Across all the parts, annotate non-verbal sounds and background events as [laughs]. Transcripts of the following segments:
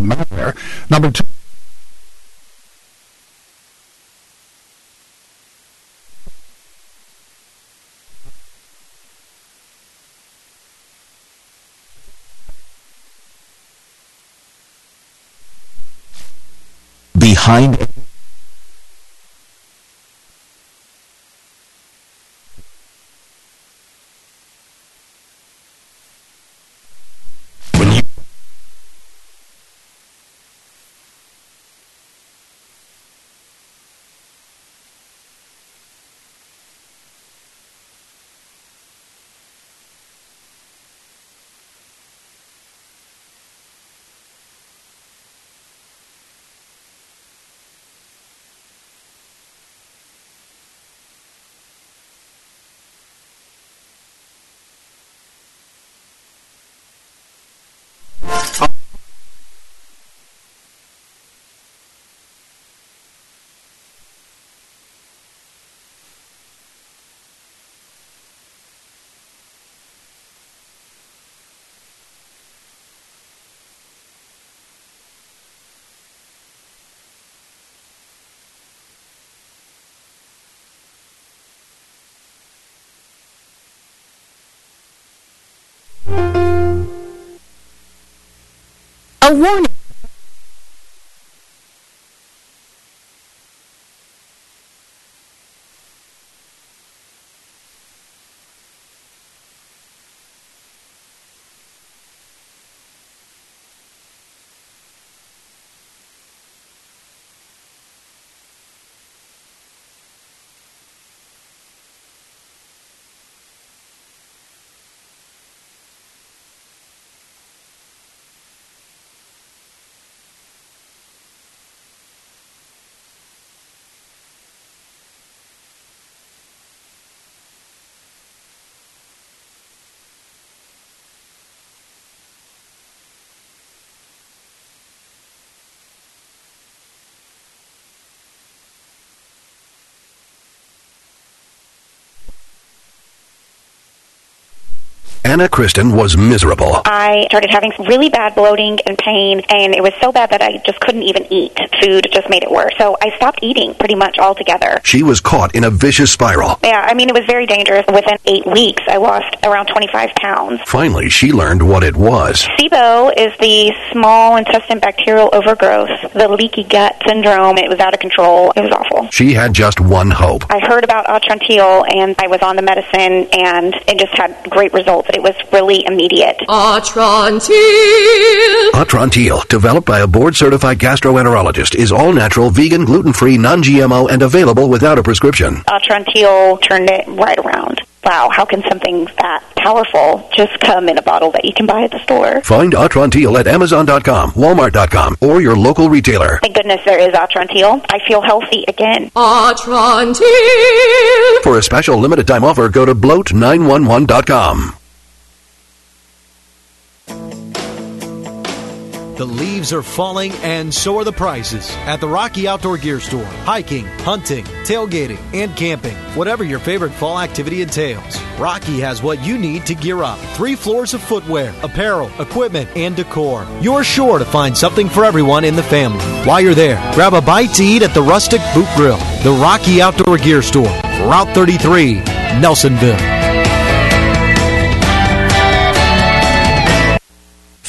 malware. Number two. behind when you A warning. Anna Kristen was miserable. I started having really bad bloating and pain, and it was so bad that I just couldn't even eat. Food just made it worse. So I stopped eating pretty much altogether. She was caught in a vicious spiral. Yeah, I mean, it was very dangerous. Within eight weeks, I lost around 25 pounds. Finally, she learned what it was. SIBO is the small intestine bacterial overgrowth, the leaky gut syndrome. It was out of control. It was awful. She had just one hope. I heard about Atrantil and I was on the medicine and it just had great results. It was really immediate. Atrantil. Atrantil, developed by a board-certified gastroenterologist, is all-natural, vegan, gluten-free, non-GMO, and available without a prescription. Atrantil turned it right around. Wow, how can something that powerful just come in a bottle that you can buy at the store? Find Atrantil at Amazon.com, Walmart.com, or your local retailer. Thank goodness there is Atrantil. I feel healthy again. Atrantil. For a special limited time offer, go to bloat911.com. The leaves are falling and so are the prices at the Rocky Outdoor Gear Store. Hiking, hunting, tailgating, and camping. Whatever your favorite fall activity entails, Rocky has what you need to gear up. Three floors of footwear, apparel, equipment, and decor. You're sure to find something for everyone in the family. While you're there, grab a bite to eat at the Rustic Boot Grill. The Rocky Outdoor Gear Store, Route 33, Nelsonville.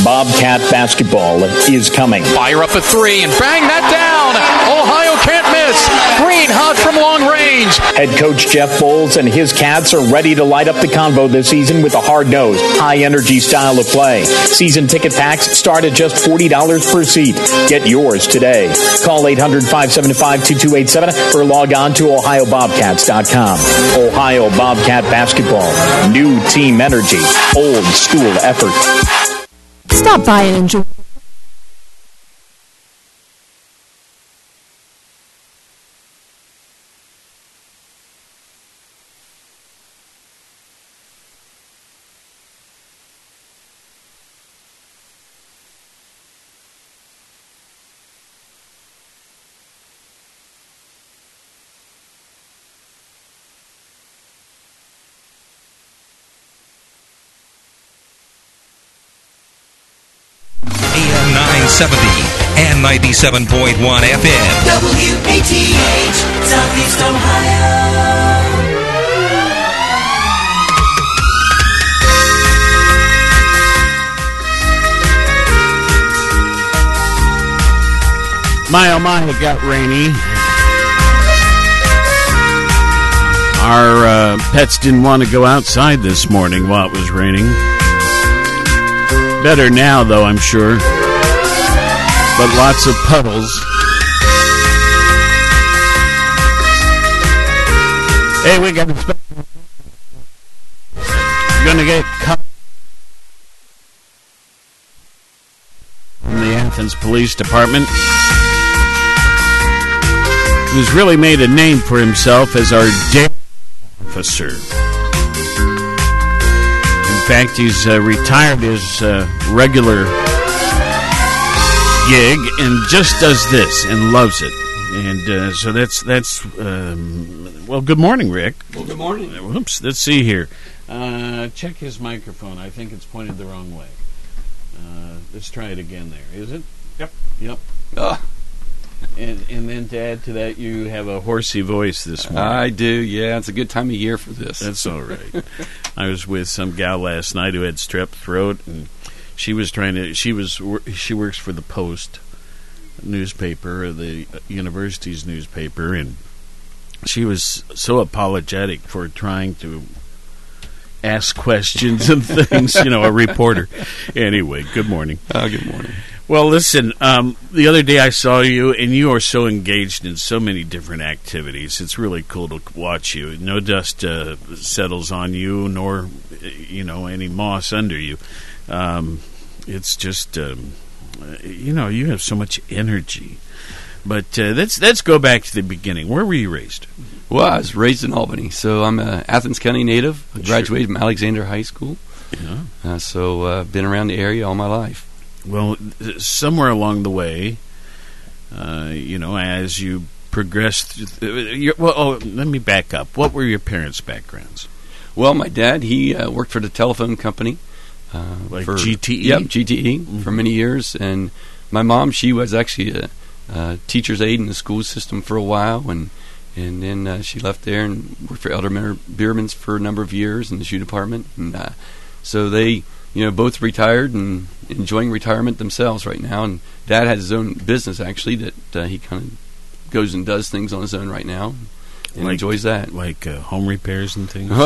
Bobcat basketball is coming. Fire up a three and bang that down. Ohio can't miss. Green hot from long range. Head coach Jeff Boals and his Cats are ready to light up the convo this season with a hard nosed, high energy style of play. Season ticket packs start at just $40 per seat. Get yours today. Call 800 575 2287 or log on to OhioBobcats.com. Ohio Bobcat basketball. New team energy. Old school effort. Stop by and enjoy AM 770 and 97.1 FM. WATH, Southeast Ohio. My oh my, it got rainy. Our uh, pets didn't want to go outside this morning while it was raining. Better now, though, I'm sure. But lots of puddles. Hey, we got. You're gonna get cut from the Athens Police Department who's really made a name for himself as our dare officer. In fact, he's uh, retired his uh, regular gig and just does this and loves it. And uh, so that's that's um, well. Good morning, Rick. Well, good morning. Whoops. Let's see here. Uh, check his microphone. I think it's pointed the wrong way. Uh, let's try it again. There is it. Yep. Yep. Ah. And and then to add to that, you have a horsey voice this morning. I do. Yeah, it's a good time of year for this. That's all right. [laughs] I was with some gal last night who had strep throat, and she was trying to. She was. She works for the Post newspaper, the university's newspaper, and she was so apologetic for trying to ask questions and [laughs] things. You know, a reporter. Anyway, good morning. Uh, good morning. Well, listen. Um, the other day I saw you, and you are so engaged in so many different activities. It's really cool to watch you. No dust uh, settles on you, nor you know any moss under you. Um, it's just, um, you know, you have so much energy. But uh, let's let's go back to the beginning. Where were you raised? Well, I was raised in Albany, so I'm a Athens County native. I graduated from Alexander High School. Yeah. Uh, so I've uh, been around the area all my life. Well, somewhere along the way, uh, you know, as you progressed, uh, well, oh, let me back up. What were your parents' backgrounds? Well, my dad he uh, worked for the telephone company, uh, like for, GTE. Yep, GTE mm-hmm. for many years, and my mom she was actually a, a, teacher's aide in the school system for a while, and and then uh, she left there and worked for Elder Bierman's for a number of years in the shoe department, and uh, so they you know, both retired and enjoying retirement themselves right now. And Dad has his own business actually that uh, he kind of goes and does things on his own right now and like, enjoys that, like uh, home repairs and things. [laughs]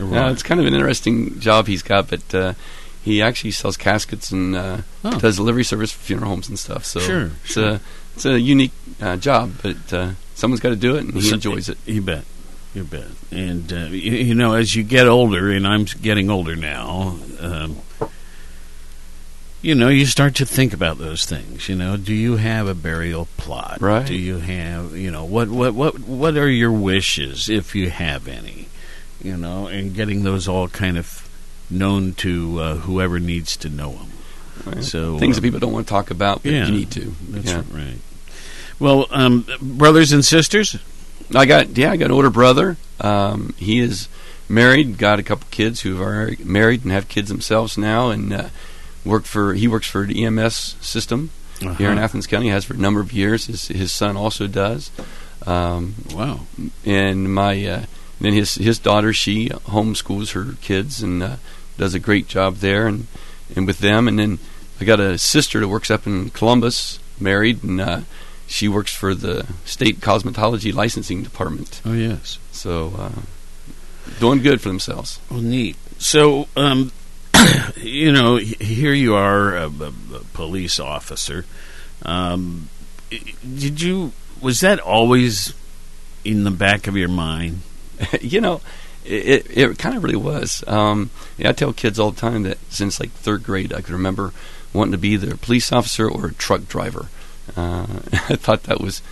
Well, no, it's kind of an interesting job he's got, but uh, he actually sells caskets and uh, oh. does delivery service for funeral homes and stuff. So sure, it's sure. a it's a unique uh, job, but uh, someone's got to do it, and he so, enjoys it. You bet. You bet. And uh, you, you, know, as you get older, and I'm getting older now, um, you know, you start to think about those things. You know, do you have a burial plot? Right. Do you have, you know, what what what what are your wishes if you have any? You know, and getting those all kind of known to uh, whoever needs to know them. Right. So things that people don't want to talk about, but yeah, you need to. That's yeah. right. Well, um, brothers and sisters. I got yeah, I got an older brother. Um, he is married, got a couple kids who are married and have kids themselves now, and uh, worked for he works for the EMS system uh-huh. here in Athens County. Has for a number of years. His his son also does. Um, wow. And my uh, then his his daughter she homeschools her kids and uh, does a great job there and and with them. And then I got a sister that works up in Columbus, married, and uh, she works for the state cosmetology licensing department. Oh yes. So uh, doing good for themselves. Well, neat. So um, [coughs] you know, here you are, a, a, a police officer. Um, did you? Was that always in the back of your mind? [laughs] you know, it, it kind of really was. Um, yeah, I tell kids all the time that since like third grade, I could remember wanting to be either a police officer or a truck driver. Uh, [laughs] I thought that was,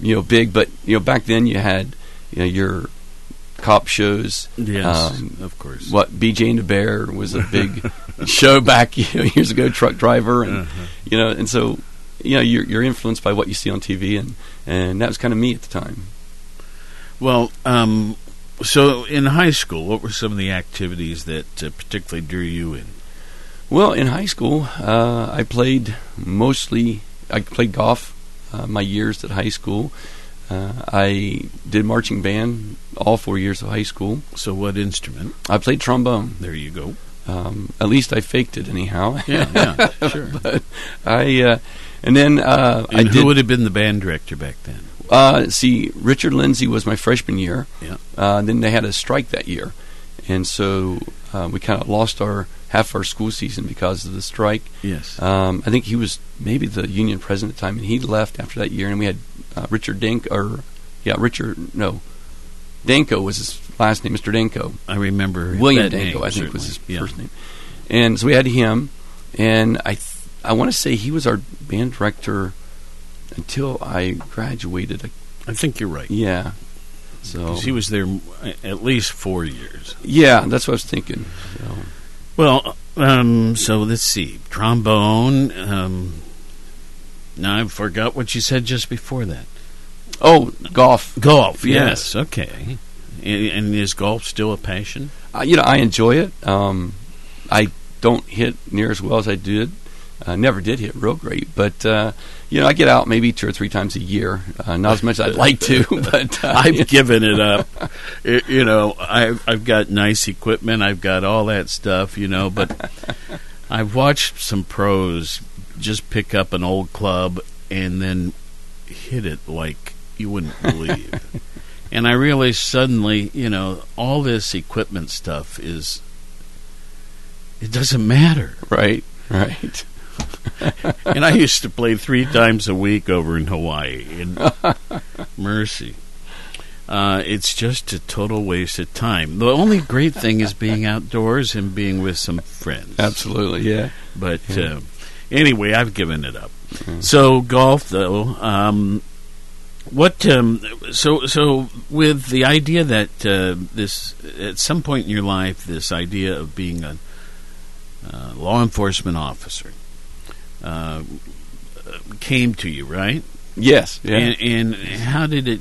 you know, big. But you know, back then you had, you know, your cop shows. Yes, um, of course. What BJ and the Bear was a big [laughs] show back you know, years ago. Truck driver, and uh-huh. you know, and so you know, you're, you're influenced by what you see on TV, and and that was kind of me at the time. Well, um, so in high school, what were some of the activities that uh, particularly drew you in? Well, in high school, uh, I played mostly. I played golf uh, my years at high school. Uh, I did marching band all four years of high school. So, what instrument? I played trombone. There you go. Um, at least I faked it anyhow. Yeah, yeah, [laughs] sure. but I uh, and then uh, And I who did. would have been the band director back then? Uh, see, Richard Lindsay was my freshman year. Yeah. Uh, then they had a strike that year, and so uh, we kind of lost our half our school season because of the strike. Yes. Um, I think he was maybe the union president at the time, and he left after that year. And we had uh, Richard Dink, or yeah, Richard no, Danko was his last name, Mr. Danko. I remember William Danko, name, I think was his. Yeah. first name. And so we had him, and I th- I want to say he was our band director until I graduated. I think you're right. Yeah. So he was there at least four years. Yeah, that's what I was thinking. So. Well, um, so let's see. Trombone. Um, now I forgot what you said just before that. Oh, golf. Golf. Yes. Yes. Okay. And, and is golf still a passion? Uh, you know, I enjoy it. Um, I don't hit near as well as I did. Uh, never did hit real great, but uh, you know, I get out maybe two or three times a year. Uh, not as much as I'd like to, [laughs] but uh, [laughs] I've given it up. [laughs] It- you know, I've I've got nice equipment. I've got all that stuff. You know, but I've watched some pros just pick up an old club and then hit it like you wouldn't believe. and I realized suddenly, you know, all this equipment stuff is it doesn't matter. Right, right. [laughs] and I used to play three times a week over in Hawaii. And [laughs] mercy. Uh, it's just a total waste of time. The only great thing is being outdoors and being with some friends. Absolutely, yeah. But uh, anyway, I've given it up. So golf, though, um, what? Um, so so with the idea that uh, this at some point in your life, this idea of being a uh, law enforcement officer uh, came to you, right? Yes, yeah. And, and how did it?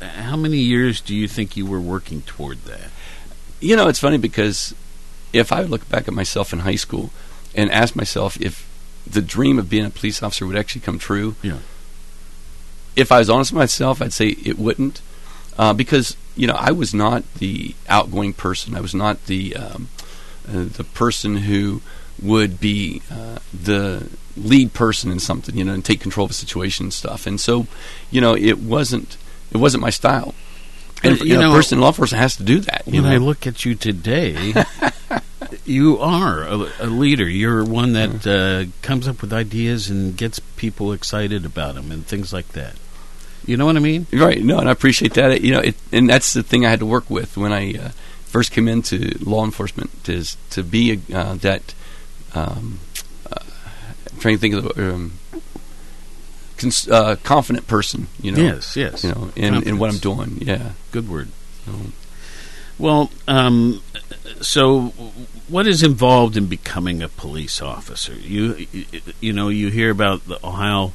How many years do you think you were working toward that? You know, it's funny because if I look back at myself in high school and ask myself if the dream of being a police officer would actually come true, Yeah. if I was honest with myself, I'd say it wouldn't, uh, because you know I was not the outgoing person. I was not the um, uh, the person who would be uh, the lead person in something, you know, and take control of a situation and stuff. And so, you know, it wasn't it wasn't my style. And You you know, a person in law enforcement has to do that. You when know? I look at you today, [laughs] you are a, a leader. You're one that uh, comes up with ideas and gets people excited about them and things like that. You know what I mean? Right. No, and I appreciate that. You know, it, and that's the thing I had to work with when I uh, first came into law enforcement is to be a, uh, that. Um, uh, I'm trying to think of the um, cons- uh, confident person. You know. Yes, yes. You know, in, in what I'm doing. Yeah. Good word. So, Well, um, so what is involved in becoming a police officer? You, you know, you hear about the Ohio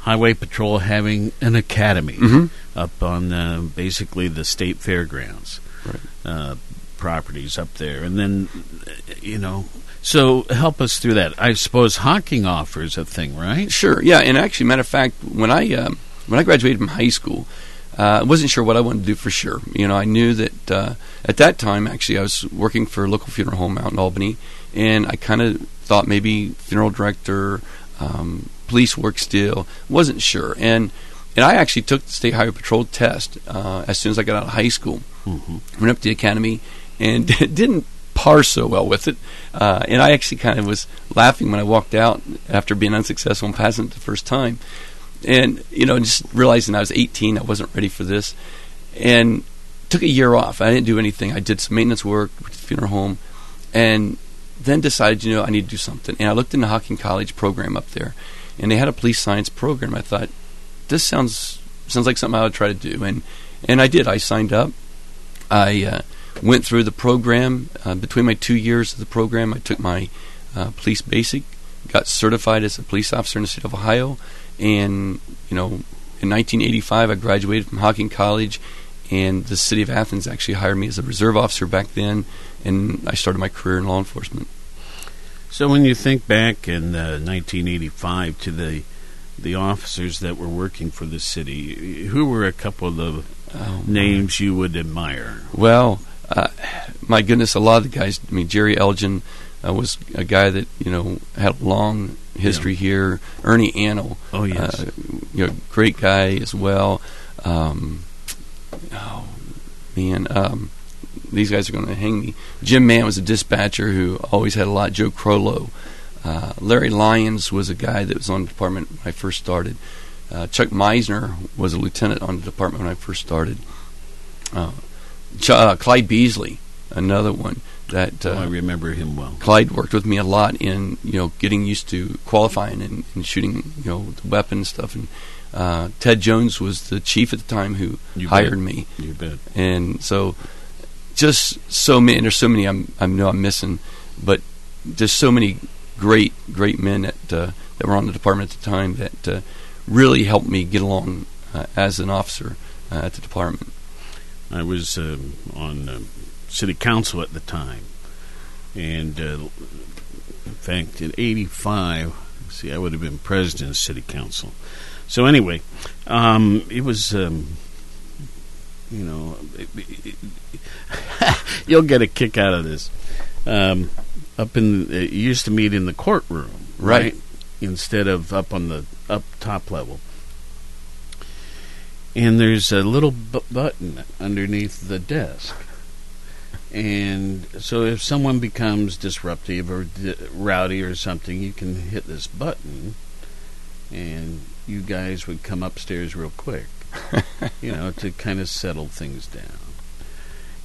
Highway Patrol having an academy Mhm. up on uh, basically the state fairgrounds Right. uh, properties up there, and then you know. So help us through that. I suppose Hocking offers a thing, right? Sure. Yeah. And actually, matter of fact, when I um, when I graduated from high school, uh, I wasn't sure what I wanted to do for sure. You know, I knew that uh, at that time, actually, I was working for a local funeral home out in Albany, and I kind of thought maybe funeral director, um, police work still. wasn't sure, and and I actually took the state highway patrol test uh, as soon as I got out of high school. Went up to the academy and [laughs] didn't par so well with it. Uh, and I actually kind of was laughing when I walked out after being unsuccessful in passing the first time. And, you know, just realizing I was 18, I wasn't ready for this. And took a year off. I didn't do anything. I did some maintenance work with the funeral home. And then decided, you know, I need to do something. And I looked in the Hocking College program up there. And they had a police science program. I thought, this sounds sounds like something I would try to do. And, and I did. I signed up. I uh, went through the program. Uh, between my two years of the program, I took my uh, police basic, got certified as a police officer in the state of Ohio, and you know, in 1985, I graduated from Hocking College, and the city of Athens actually hired me as a reserve officer back then, and I started my career in law enforcement. So when you think back in uh, 1985 to the the officers that were working for the city, who were a couple of the Oh, names you would admire? Well, uh, my goodness, a lot of the guys. I mean, Jerry Elgin uh, was a guy that you know had a long history here. Ernie Annell. Oh, yes. uh, you know, great guy as well. Um, oh man, um, these guys are going to hang me. Jim Mann was a dispatcher who always had a lot. Joe Crollo. Uh, Larry Lyons was a guy that was on the department when I first started. Uh, Chuck Meisner was a lieutenant on the department when I first started. Uh, uh, Clyde Beasley, another one that uh, Oh, I remember him well. Clyde worked with me a lot in you know getting used to qualifying and, and shooting you know the weapon stuff. And uh, Ted Jones was the chief at the time who You hired bet. me. You bet. And so, just so many. There's so many I'm I know I'm missing, but just so many great great men that uh, that were on the department at the time that uh, really helped me get along uh, as an officer uh, at the department. I was um, on um, city council at the time, and uh, in fact, in '85, see, I would have been president of city council. So anyway, um, it was, um, you know, [laughs] you'll get a kick out of this. Um, up in, it used to meet in the courtroom, Right. Instead of up on the up top level and there's a little bu- button underneath the desk. And so if someone becomes disruptive or di- rowdy or something, you can hit this button and you guys would come upstairs real quick, [laughs] you know, to kind of settle things down.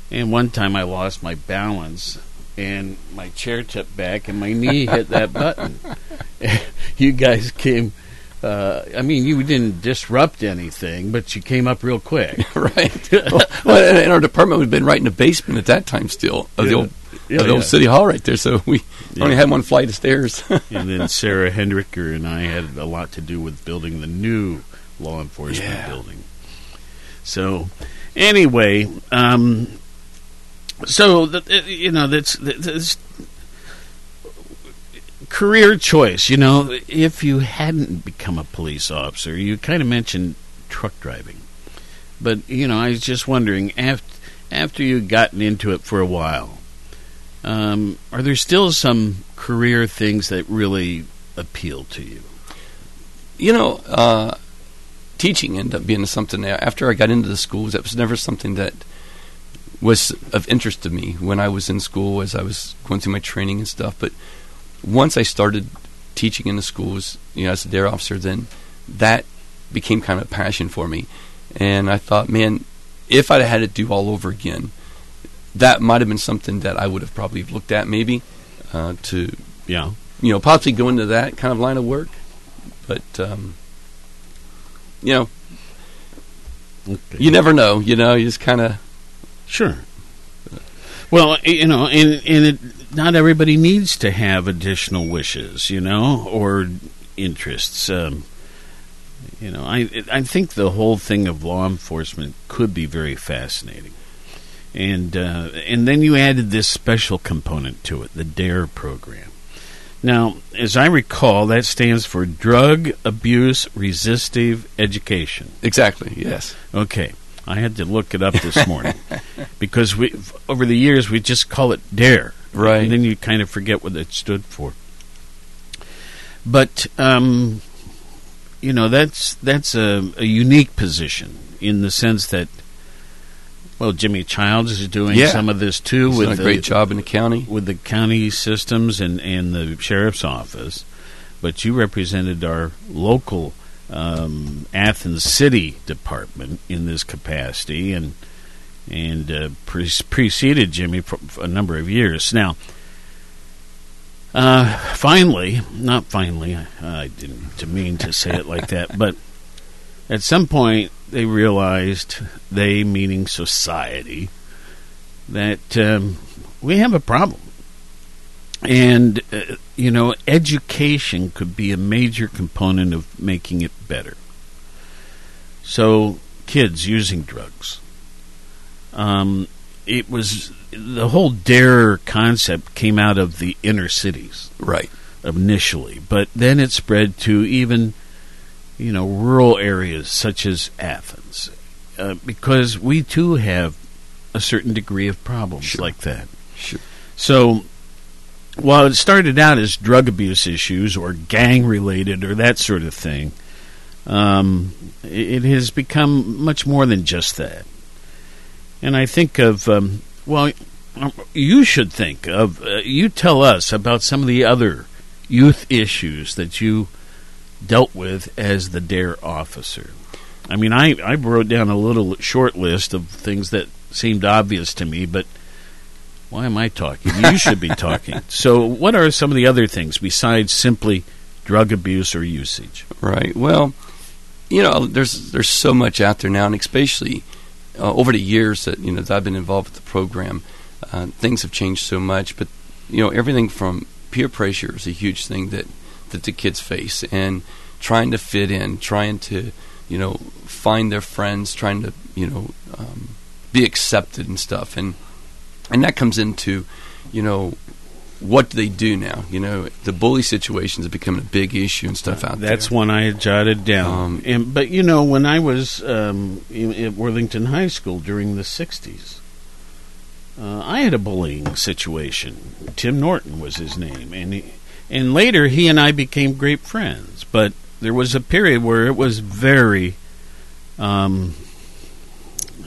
And one time I lost my balance and my chair tipped back and my knee hit that button. [laughs] you guys came uh, I mean, you didn't disrupt anything, but you came up real quick. [laughs] right. [laughs] well, and our department have been right in the basement at that time still of the old, Yeah, of the old yeah. city hall right there. So we Yeah. only had one flight of stairs. [laughs] and then Sarah Hendricker and I had a lot to do with building the new law enforcement Yeah. building. So, anyway, um, so the- you know that's that's career choice. You know, if you hadn't become a police officer, you kind of mentioned truck driving, but you know, I was just wondering after after you'd gotten into it for a while. Um, are there still some career things that really appeal to you? you know, uh, teaching ended up being something after I got into the schools, that was never something that was of interest to me when I was in school as I was going through my training and stuff. But once I started teaching in the schools, you know, as a dare officer, then that became kind of a passion for me. And I thought, man, if I'd had to do all over again, that might have been something that I would have probably looked at maybe uh, to, Yeah. you know, possibly go into that kind of line of work. But um, you know, you never know. You know, you just kind of Sure. Well, you know, and and it, not everybody needs to have additional wishes, you know, or interests. Um, you know, I I think the whole thing of law enforcement could be very fascinating, and uh, and then you added this special component to it, the DARE program. Now, as I recall, that stands for Drug Abuse Resistive Education. exactly yes. Okay, I had to look it up this morning [laughs] because we over the years we just call it DARE, Right. And then you kind of forget what it stood for. But um, you know that's that's a, a unique position in the sense that well, Jimmy Childs is doing Yeah. some of this too He's with a the, great job in the county. with the county systems and, and the sheriff's office, but you represented our local um, Athens City department in this capacity and and uh, pre- preceded Jimmy for, for a number of years. Now, uh, finally, not finally, I, I didn't mean to say it like that, but at some point they realized, they meaning society, that um, we have a problem. And, uh, you know, education could be a major component of making it better. So, kids using drugs. Um, it was the whole dare concept came out of the inner cities, right? Initially, but then it spread to even you know rural areas such as Athens, uh, because we too have a certain degree of problems Sure. like that. Sure. So, while it started out as drug abuse issues or gang related or that sort of thing, um, it, it has become much more than just that. And I think of, um, well, um, you should think of, uh, you tell us about some of the other youth issues that you dealt with as the DARE officer. I mean, I, I wrote down a little short list of things that seemed obvious to me, but why am I talking? You should be talking. [laughs] So, what are some of the other things besides simply drug abuse or usage? Right. Well, you know, there's there's so much out there now, and especially uh, over the years that you know that I've been involved with the program, uh, things have changed so much. But you know, everything from peer pressure is a huge thing that that the kids face, and trying to fit in, trying to you know find their friends, trying to you know um, be accepted and stuff, and and that comes into you know what do they do now? You know, the bully situations are becoming a big issue and stuff out That's there. That's one I had jotted down. Um, and, but you know, when I was um, in, at Worthington High School during the '60s, uh, I had a bullying situation. Tim Norton was his name, and he, and later he and I became great friends. But there was a period where it was very. Um,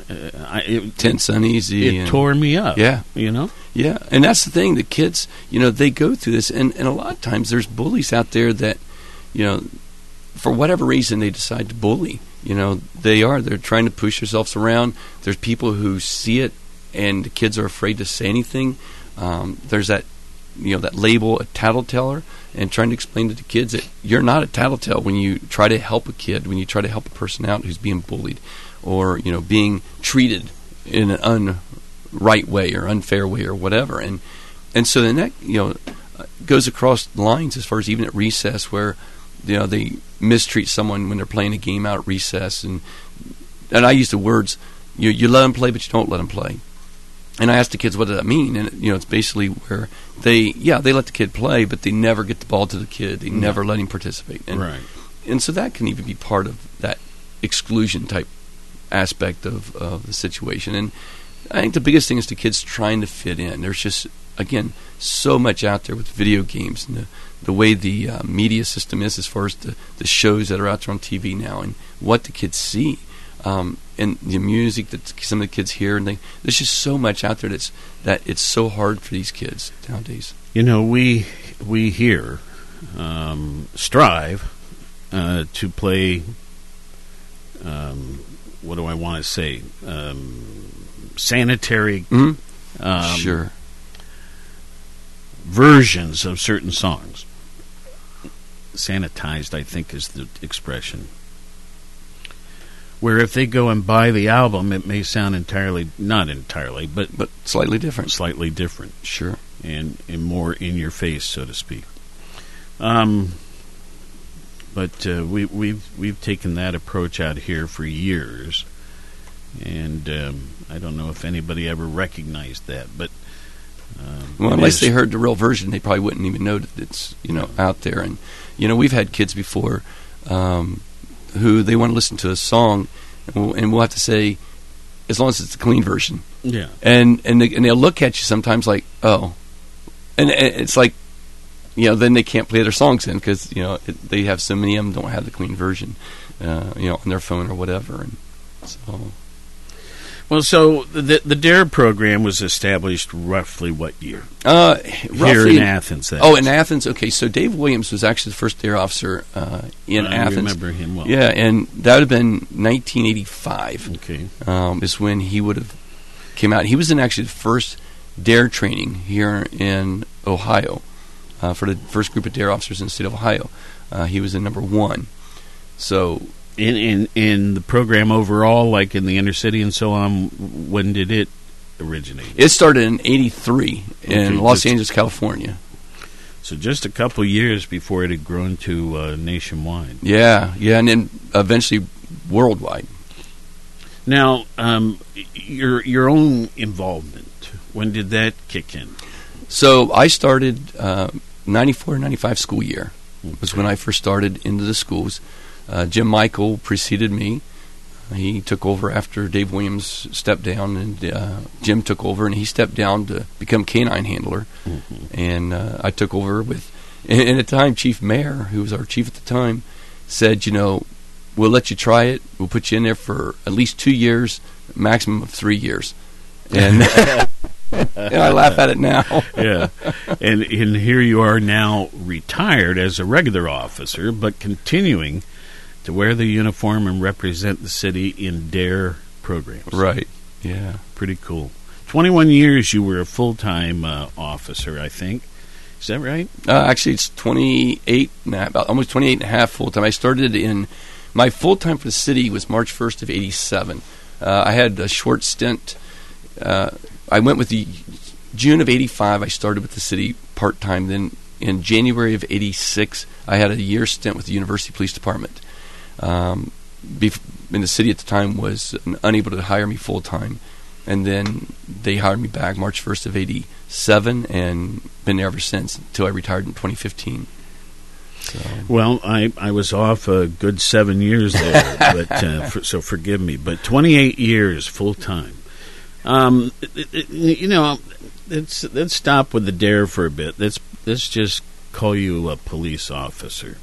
I, it, tense, uneasy. It and- tore me up. Yeah, you know. Yeah, and that's the thing. The kids, you know, they go through this, and, and a lot of times there's bullies out there that, you know, for whatever reason they decide to bully. You know, they are. They're trying to push themselves around. There's people who see it, and the kids are afraid to say anything. Um, there's that, you know, that label, a tattleteller, and trying to explain to the kids that you're not a tattletale when you try to help a kid, when you try to help a person out who's being bullied, or you know, being treated in an unright way or unfair way or whatever. And and so then that you know goes across lines as far as even at recess where you know they mistreat someone when they're playing a game out at recess and and I use the words you you let them play but you don't let them play. And I asked the kids what does that mean and you know it's basically where they yeah they let the kid play but they never get the ball to the kid they No. never let him participate and Right. and so that can even be part of that exclusion type aspect of, of the situation. And I think the biggest thing is the kids trying to fit in. There's just again so much out there with video games and the the way the uh, media system is as far as the, the shows that are out there on TV now and what the kids see. Um, and the music that some of the kids hear, and they, there's just so much out there that's that it's so hard for these kids nowadays. You know, we we here um, strive uh, to play. Um, what do I want to say? Um, sanitary, Mhm. um, Sure. versions of certain songs. Sanitized, I think, is the expression. Where if they go and buy the album, it may sound entirely, not entirely, but but slightly different. Slightly different. Sure. And, and more in your face, so to speak. Um, but uh, we, we've we've taken that approach out here for years, and um, I don't know if anybody ever recognized that, but um, Well, unless they heard the real version, they probably wouldn't even know that it's you know out there. And you know, we've had kids before um, who they want to listen to a song, and we'll, and we'll have to say, as long as it's the clean version. Yeah. And and they, and they'll look at you sometimes like, oh, and, and it's like, you know, then they can't play their songs in because you know it, they have so many of them don't have the clean version, uh, you know, on their phone or whatever. And so Well, so the the Dare program was established roughly what year? Uh, here roughly in Athens. oh, is. in Athens. Okay, so Dave Williams was actually the first dare officer uh, in I Athens. remember him well. Yeah, and that would have been 1985. Okay, um, is when he would have came out. He was in actually the first dare training here in Ohio uh, for the first group of dare officers in the state of Ohio. Uh, he was in number one. So in in in the program overall, like in the inner city and so on. When did it originate? it started in '83 in Los just- Angeles, California. So just a couple years before it had grown to uh, nationwide. Yeah, yeah, and then eventually worldwide. Now, um, your your own involvement. When did that kick in? So I started uh, 94, 95 school year was when I first started into the schools. Uh, Jim Michael preceded me. He took over after Dave Williams stepped down, and uh, Jim took over, and he stepped down to become canine handler. And uh, I took over with, and, and at the time, Chief Mayer, who was our chief at the time, said, you know, we'll let you try it. We'll put you in there for at least two years, maximum of three years. And, [laughs] [laughs] [laughs] and I laugh at it now. [laughs] yeah, and and here you are now retired as a regular officer, but continuing to wear the uniform and represent the city in DARE programs. Right. Yeah. Pretty cool. Twenty-one years you were a full-time uh, officer, I think. Is that right? Uh, actually, it's 28 and a half, about almost 28 and a half full time. I started in my full time for the city was March 1st of 87. Uh, I had a short stint. Uh, I went with the June of 85. I started with the city part time. Then in January of 86, I had a year stint with the University Police Department. Um, bef- and the city at the time was unable to hire me full time. And then they hired me back March 1st of 87 and been there ever since until I retired in 2015. So. Well, I, I was off a good seven years there, [laughs] but uh, for, so forgive me. But 28 years full time. Um, it, it, you know, let's let's stop with the dare for a bit. Let's let's just call you a police officer.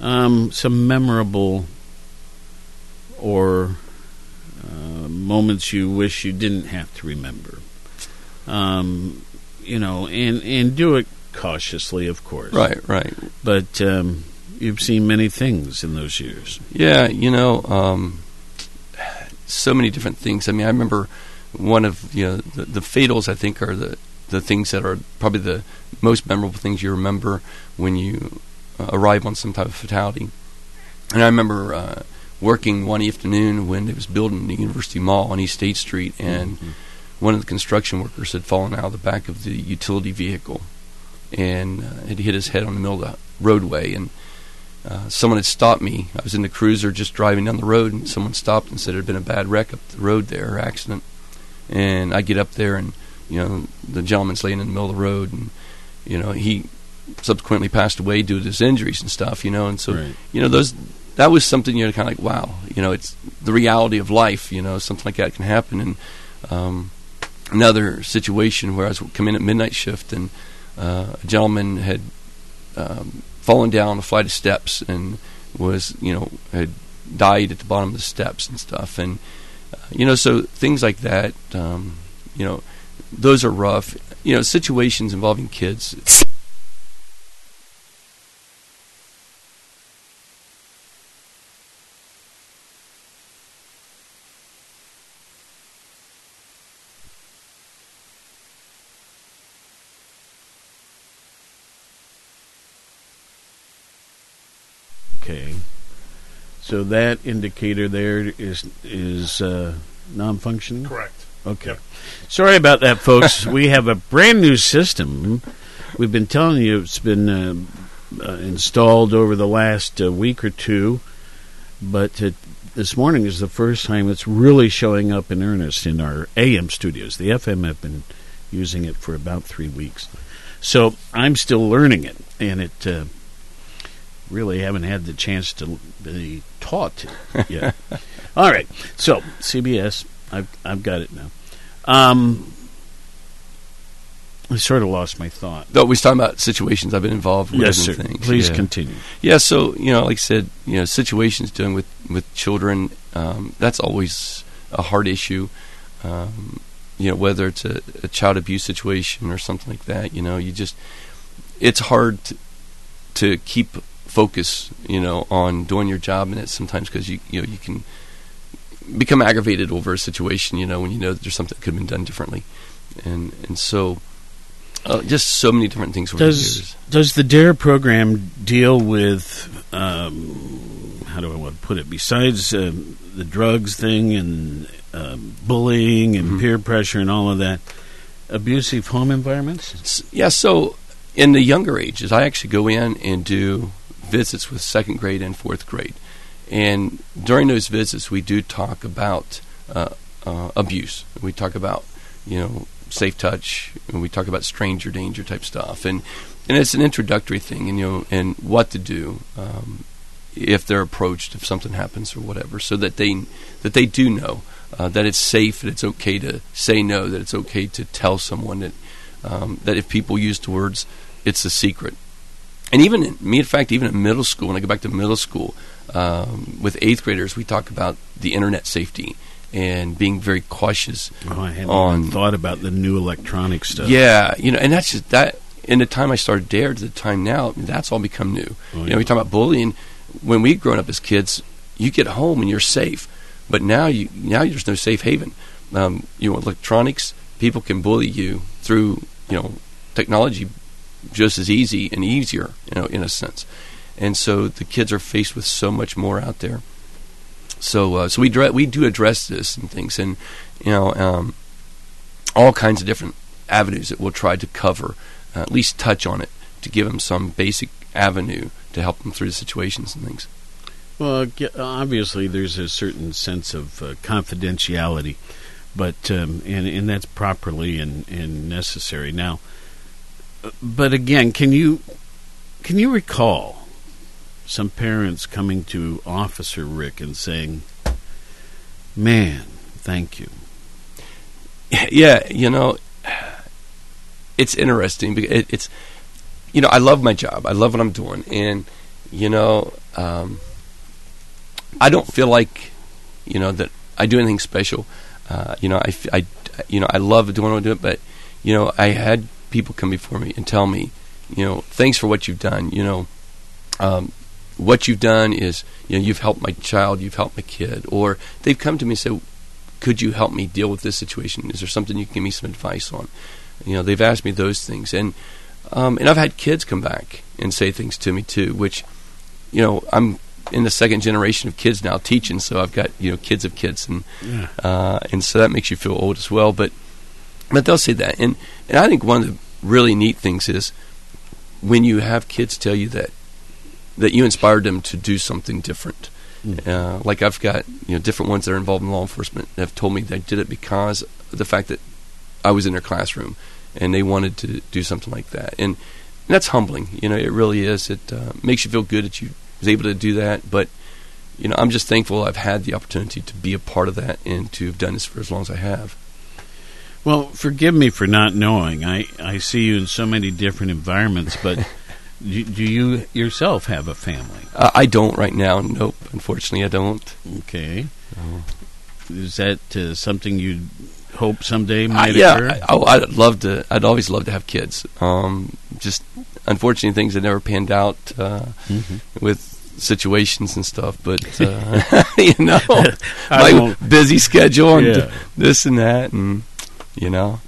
Um, some memorable or uh, moments you wish you didn't have to remember. Um, you know, and and do it cautiously, of course. Right, right. But um, you've seen many things in those years. Yeah, you know, um, so many different things. I mean, I remember one of you know the, the fatals. I think are the the things that are probably the most memorable things you remember when you uh, arrive on some type of fatality. And I remember uh, working one afternoon when they was building the University Mall on East State Street, and Mm-hmm. one of the construction workers had fallen out of the back of the utility vehicle and uh, had hit his head on the middle of the roadway. And uh, someone had stopped me. I was in the cruiser just driving down the road, and someone stopped and said there had been a bad wreck up the road there, accident. And I get up there, and you know the gentleman's laying in the middle of the road, and you know he subsequently passed away due to his injuries and stuff. You know, and so Right. you know those that was something you know kind of like wow, you know it's the reality of life. You know, something like that can happen. And um, another situation where I was coming in at midnight shift, and uh, a gentleman had um, fallen down a flight of steps and was you know had died at the bottom of the steps and stuff. And you know, so things like that. Um, you know, those are rough. You know, situations involving kids. Okay. So that indicator there is is uh, non-functioning. Correct. Okay. Sorry about that, folks. [laughs] we have a brand new system. We've been telling you it's been uh, uh, installed over the last uh, week or two, but uh, this morning is the first time it's really showing up in earnest in our AM studios. The FM have been using it for about three weeks, so I'm still learning it, and it uh, really haven't had the chance to be taught yet. [laughs] All right, so CBS, I've I've got it now. Um, I sort of lost my thought. Though we was talking about situations I've been involved with Yes, sir. things. Please yeah. continue. Yeah, so you know, like I said, you know, situations dealing with with children, um, that's always a hard issue. Um, you know, whether it's a, a child abuse situation or something like that. You know, you just it's hard to, to keep focus. You know, on doing your job, and it sometimes because you you know you can become aggravated over a situation. You know, when you know that there's something that could have been done differently, and and so. Uh, just so many different things. Does does the Dare program deal with um, how do I want to put it? Besides um, the drugs thing and um, bullying and Mm-hmm. peer pressure and all of that, abusive home environments. Yeah, so in the younger ages, I actually go in and do visits with second grade and fourth grade. And during those visits, we do talk about uh, uh, abuse. We talk about, you know, safe touch. And we talk about stranger danger type stuff. And and it's an introductory thing, and you know, and what to do um, if they're approached, if something happens or whatever, so that they that they do know uh, that it's safe, that it's okay to say no, that it's okay to tell someone that um, that if people use the words, it's a secret. And even in, me, in fact, even in middle school, when I go back to middle school, um, with eighth graders, we talk about the internet safety and being very cautious Oh, I hadn't on even thought about the new electronic stuff. yeah, you know, and that's just that. In the time I started Dare to the time now, that's all become new. Oh, You know, we talk about bullying. When we grown up as kids, you get home and you're safe, but now you now there's no safe haven. Um, you know, electronics, people can bully you through you know technology just as easy and easier, you know, in a sense. And so the kids are faced with so much more out there. So uh, so we dre- we do address this and things, and you know, um, all kinds of different avenues that we'll try to cover, uh, at least touch on it to give them some basic avenue to help them through the situations and things. Well, obviously, there's a certain sense of uh, confidentiality, but um, and and that's properly and, and necessary. Now, but again, can you can you recall some parents coming to Officer Rick and saying, "Man, thank you." yeah, you know, it's interesting because it, it's, you know, I love my job. I love what I'm doing, and you know, um, I don't feel like, you know, that I do anything special. Uh, you know, I, I- you know, I love doing what I do, but you know, I had people come before me and tell me, you know, thanks for what you've done. You know, um, what you've done is, you know, you've helped my child, you've helped my kid, or they've come to me and said, could you help me deal with this situation? Is there something you can give me some advice on? You know, they've asked me those things, and um, and I've had kids come back and say things to me too, which, you know, I'm in the second generation of kids now teaching, so I've got you know kids of kids, and Yeah. uh, and so that makes you feel old as well. But but they'll say that, and and I think one of the really neat things is when you have kids tell you that that you inspired them to do something different. Uh, like I've got you know different ones that are involved in law enforcement that have told me they did it because of the fact that I was in their classroom and they wanted to do something like that, and, and that's humbling. You know, it really is. It uh, makes you feel good that you was able to do that. But you know, I'm just thankful I've had the opportunity to be a part of that and to have done this for as long as I have. Well, forgive me for not knowing. I, I see you in so many different environments, but [laughs] do, do you yourself have a family? Uh, I don't right now. Nope, unfortunately, I don't. Okay. Is that uh, something you'd hope someday Uh, might yeah, occur? I, oh, I'd love to. I'd always love to have kids. Um, just unfortunately, things have never panned out uh, Mhm. with situations and stuff. But uh, [laughs] [laughs] you know, my busy schedule and Yeah. this and that, and you know.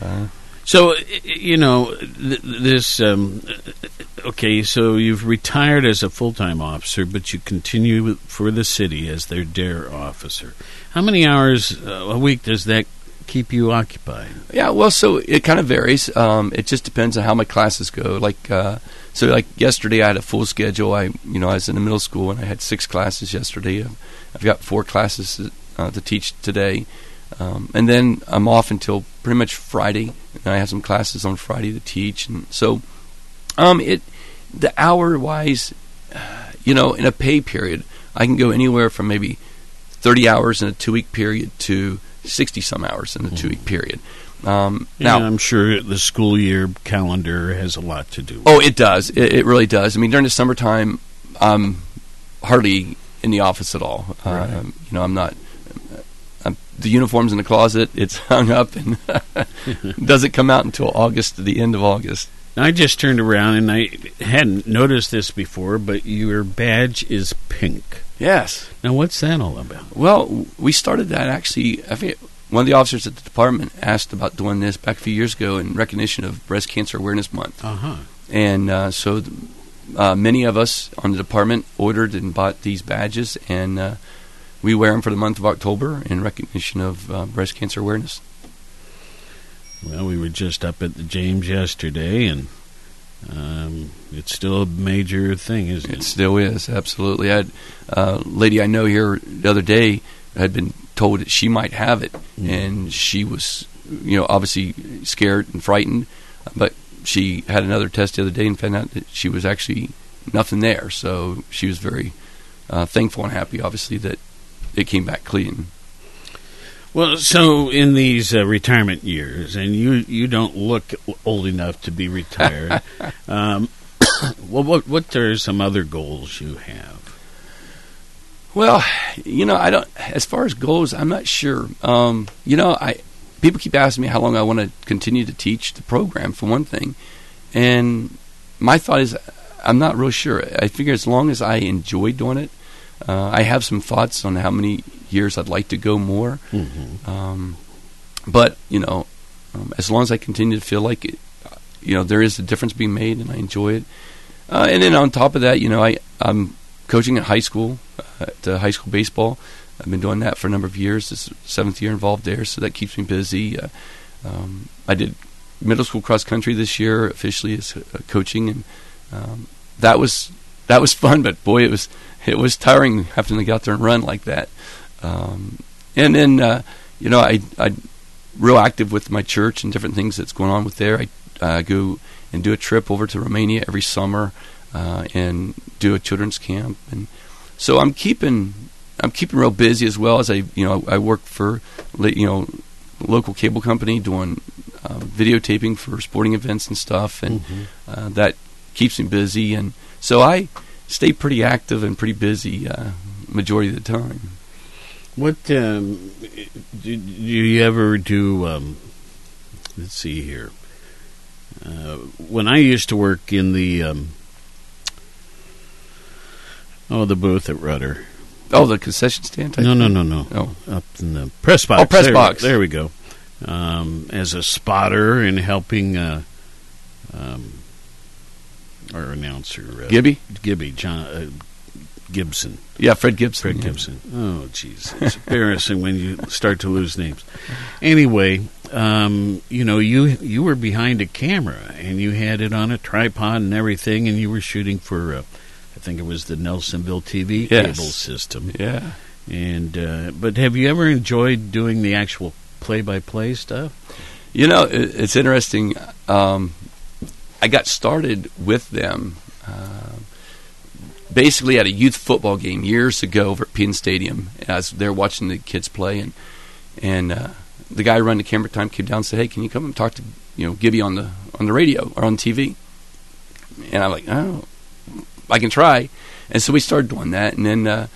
Uh, So, you know, th- this. Um, okay, so you've retired as a full time officer, but you continue for the city as their DARE officer. How many hours uh, a week does that keep you occupied? Yeah, well, so it kind of varies. Um, it just depends on how my classes go. Like, uh, so like yesterday, I had a full schedule. I, you know, I was in the middle school and I had six classes yesterday. I've got four classes uh, to teach today, um, and then I'm off until pretty much Friday. And I have some classes on Friday to teach, and so, um, it the hour wise, [sighs] you know, in a pay period, I can go anywhere from maybe 30 hours in a two week period to 60 some hours in a two week period. Um, Now, I'm sure the school year calendar has a lot to do. with it. oh, it does. It, it really does. I mean, during the summertime, I'm hardly in the office at all. Right. Um, you know, I'm not. The uniform's in the closet. It's [laughs] hung up and [laughs] doesn't come out until August, the end of August. I just turned around and I hadn't noticed this before, but your badge is pink. Yes. Now, what's that all about? Well, we started that actually. I think one of the officers at the department asked about doing this back a few years ago in recognition of Breast Cancer Awareness Month. Uh huh. And uh, so uh, many of us on the department ordered and bought these badges, and uh, we wear them for the month of October in recognition of uh, breast cancer awareness. Well, we were just up at the James yesterday, and um, it's still a major thing, isn't it? It still is, absolutely. A lady I know here the other day had been told that she might have it, Mm. and she was, you know, obviously scared and frightened, but she had another test the other day and found out that she was actually nothing there. So she was very uh, thankful and happy, obviously, that it came back clean. Well, so in these uh, retirement years, and you you don't look old enough to be retired. [laughs] um, [coughs] well, what what are some other goals you have? Well, you know, I don't. As far as goals, I'm not sure. Um, you know, I people keep asking me how long I want to continue to teach the program for one thing, and my thought is I'm not real sure. I figure as long as I enjoy doing it, uh, I have some thoughts on how many years I'd like to go more. Mhm. Um, but you know, um, as long as I continue to feel like it, you know, there is a difference being made, and I enjoy it. Uh, and then on top of that, you know, I I'm coaching at high school, uh, at uh, high school baseball. I've been doing that for a number of years. This is seventh year involved there, so that keeps me busy. Uh, um, I did middle school cross country this year officially as uh, coaching, and um, that was that was fun. But boy, it was it was tiring having to get out there and run like that. Um, and then uh, you know I I real active with my church and different things that's going on with there. I uh, go and do a trip over to Romania every summer uh, and do a children's camp, and so I'm keeping I'm keeping real busy as well as I you know I work for you know local cable company doing uh, videotaping for sporting events and stuff, and Mhm. uh, that keeps me busy, and so I stay pretty active and pretty busy uh, majority of the time. What um, do, do you ever do? Um, let's see here. Uh, when I used to work in the um, oh the booth at Rudder. Oh, the concession stand. Type No, no, no, no. Oh. Up in the press box. Oh, press there, box. There we go. Um, as a spotter and helping uh, um, our announcer uh, Gibby? Gibby John uh, Gibson. Yeah, Fred Gibson. Fred yeah. Gibson. Oh, jeez, it's embarrassing when you start to lose names. Anyway, um, you know, you you were behind a camera and you had it on a tripod and everything, and you were shooting for, uh, I think it was the Nelsonville TV Yes. cable system. Yeah. And uh, but have you ever enjoyed doing the actual play-by-play stuff? You know, it's interesting. Um, I got started with them uh, basically at a youth football game years ago over at Peden Stadium. I was there watching the kids play, and and uh, the guy running the camera time came down and said, "Hey, can you come and talk to you know Gibby on the on the radio or on TV?" And I'm like, "Oh, I can try." And so we started doing that, and then uh,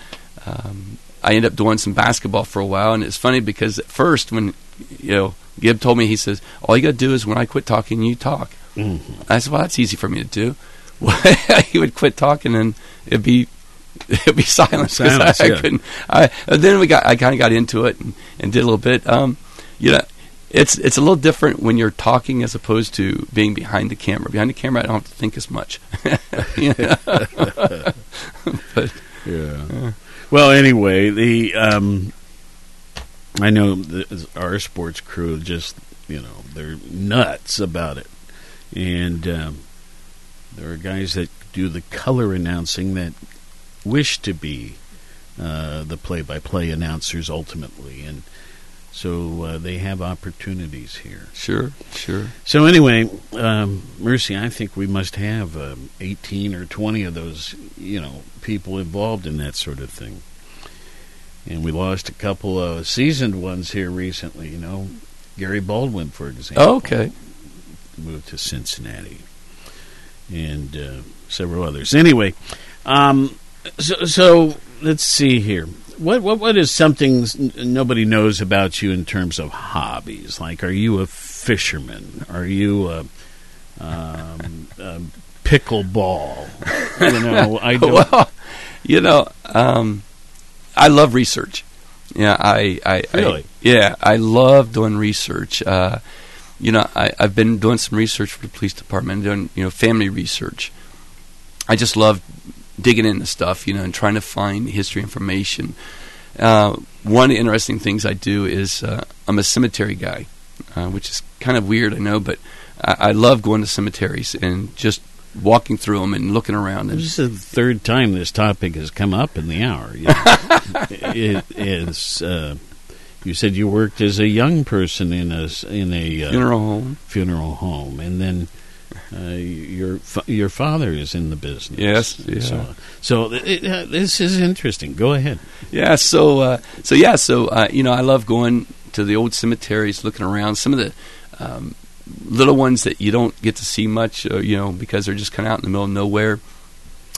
um, I ended up doing some basketball for a while. And it's funny because at first, when you know Gib told me, he says, "All you got to do is when I quit talking, you talk." Mm-hmm. I said, "Well, that's easy for me to do." Well, [laughs] he would quit talking, and it'd be [laughs] it'd be silence. Silence, I, I couldn't. I, then we got. I kind of got into it and, and did a little bit. Um, you know, it's it's a little different when you're talking as opposed to being behind the camera. Behind the camera, I don't have to think as much. [laughs] But Yeah. Well, anyway, the um, I know the, our sports crew just you know they're nuts about it, and um, there are guys that do the color announcing that wish to be uh, the play-by-play announcers ultimately, and so uh, they have opportunities here. Sure, sure. So anyway, um, Mercy, I think we must have um, eighteen or twenty of those, you know, people involved in that sort of thing. And we lost a couple of seasoned ones here recently. You know, Gary Baldwin, for example. Oh, okay. Moved to Cincinnati, and uh, several others. Anyway, um, so, so let's see here. What what what is something nobody knows about you in terms of hobbies? Like, are you a fisherman? Are you a, um, [laughs] a pickleball? You know, I [laughs] don't. well, you know, um, I love research. Yeah, I, I, Really? I yeah, I love doing research. Uh, you know, I, I've been doing some research for the police department, doing you know family research. I just love digging into stuff, you know, and trying to find history information. Uh, one of the interesting things I do is uh, I'm a cemetery guy, uh, which is kind of weird, I know, but I, I love going to cemeteries and just walking through them and looking around. And This is the third time this topic has come up in the hour. You know. [laughs] it is. You said you worked as a young person in a in a uh, Funeral home. funeral home, and then uh, your your father is in the business. Yes, And So, so it, uh, this is interesting. Go ahead. Yeah, so uh, so yeah, so uh, you know, I love going to the old cemeteries, looking around. Some of the um, little ones that you don't get to see much, uh, you know, because they're just kind of out in the middle of nowhere.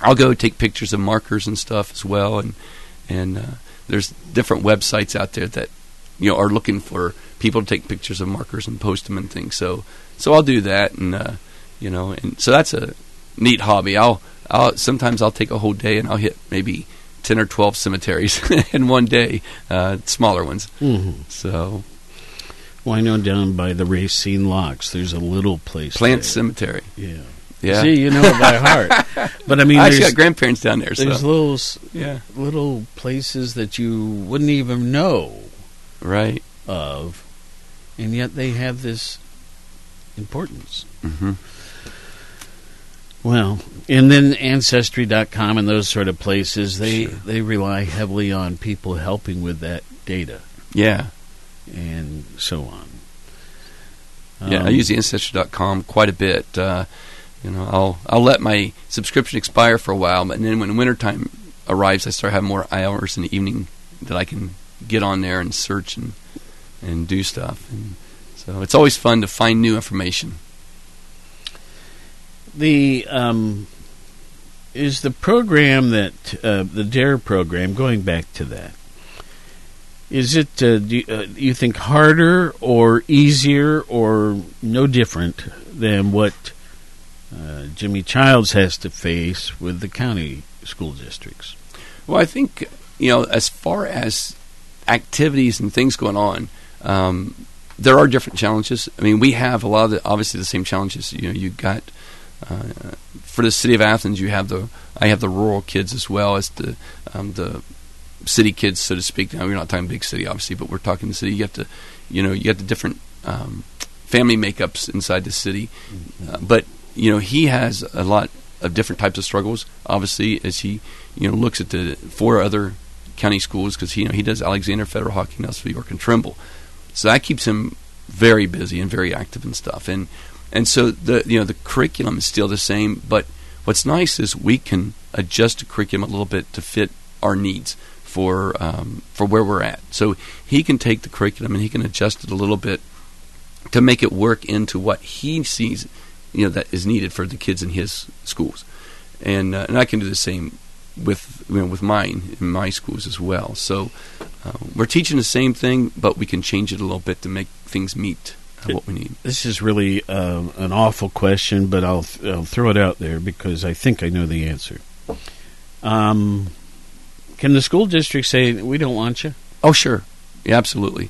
I'll go take pictures of markers and stuff as well, and and uh, there's different websites out there that you know are looking for people to take pictures of markers and post them and things. So so I'll do that, and uh, you know, and so that's a neat hobby. I'll I'll sometimes I'll take a whole day and I'll hit maybe ten or twelve cemeteries [laughs] in one day, uh, smaller ones. Mhm. So Well, I know down by the Racine Locks, there's a little place. Plant there. Cemetery. Yeah. Yeah. See, you know it by heart. [laughs] But I mean, I got grandparents down there. There's so. little, Yeah. little places that you wouldn't even know right of, and yet they have this importance. hmm Well, and then Ancestry.com and those sort of places, they they rely heavily on people helping with that data Yeah. and so on. Yeah, I Um, use the ancestry.com quite a bit. Uh, you know, I'll I'll let my subscription expire for a while, but then when wintertime arrives, I start having more hours in the evening that I can get on there and search and and do stuff. And so it's always fun to find new information. The um, is the program that uh, the Dare program. Going back to that, is it uh, do you, uh, you think harder or easier or no different than what uh, Jimmy Childs has to face with the county school districts? Well, I think you know, as far as activities and things going on, um, there are different challenges. I mean, we have a lot of the, obviously the same challenges. You know, you got uh, for the city of Athens, you have the I have the rural kids as well as the um, the city kids, so to speak. Now we're not talking big city, obviously, but we're talking the city. You have to, you know, you have the different um, family makeups inside the city. Uh, but you know, he has a lot of different types of struggles. Obviously, as he you know looks at the four other county schools because he you know he does Alexander Federal Hocking, Nelsonville, York, and Trimble. So that keeps him very busy and very active and stuff. And and so the you know the curriculum is still the same, but what's nice is we can adjust the curriculum a little bit to fit our needs for um, for where we're at. So he can take the curriculum and he can adjust it a little bit to make it work into what he sees, you know, that is needed for the kids in his schools, and uh, and I can do the same with you know, with mine in my schools as well. So uh, we're teaching the same thing, but we can change it a little bit to make things meet uh, what we need. This is really um, an awful question, but I'll, I'll throw it out there because I think I know the answer. Um, can the school district say we don't want you? Oh, sure, yeah, absolutely,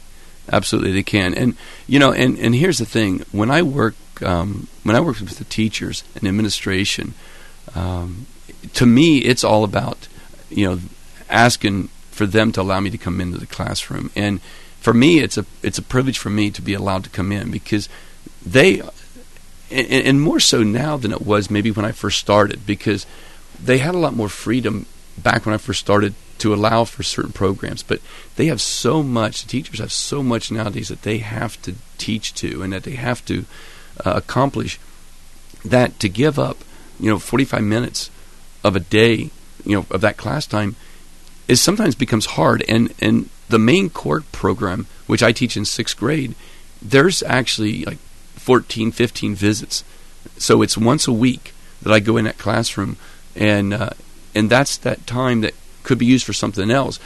absolutely, they can. And you know, and and here's the thing: when I work, um, when I work with the teachers and administration, um, to me, it's all about you know asking for them to allow me to come into the classroom. And for me, it's a it's a privilege for me to be allowed to come in because they, and, and more so now than it was maybe when I first started, because they had a lot more freedom back when I first started to allow for certain programs. But they have so much. The teachers have so much nowadays that they have to teach to, and that they have to uh, accomplish. That to give up, you know, forty five minutes of a day, you know, of that class time, is sometimes becomes hard. And and the main court program, which I teach in sixth grade, there's actually like 14, 15 visits. So it's once a week that I go in that classroom, and uh, and that's that time that could be used for something else.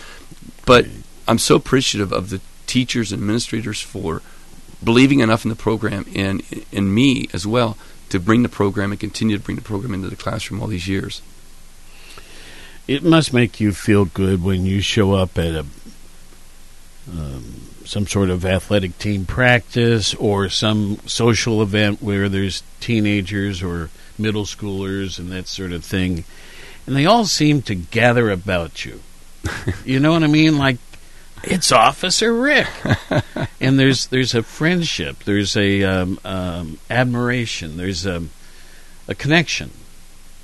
But I'm so appreciative of the teachers and administrators for believing enough in the program and in me as well to bring the program and continue to bring the program into the classroom all these years. It must make you feel good when you show up at a um, some sort of athletic team practice or some social event where there's teenagers or middle schoolers and that sort of thing, and they all seem to gather about you. [laughs] you know what I mean? Like it's Officer Rick, [laughs] and there's there's a friendship, there's a um, um, admiration, there's a a connection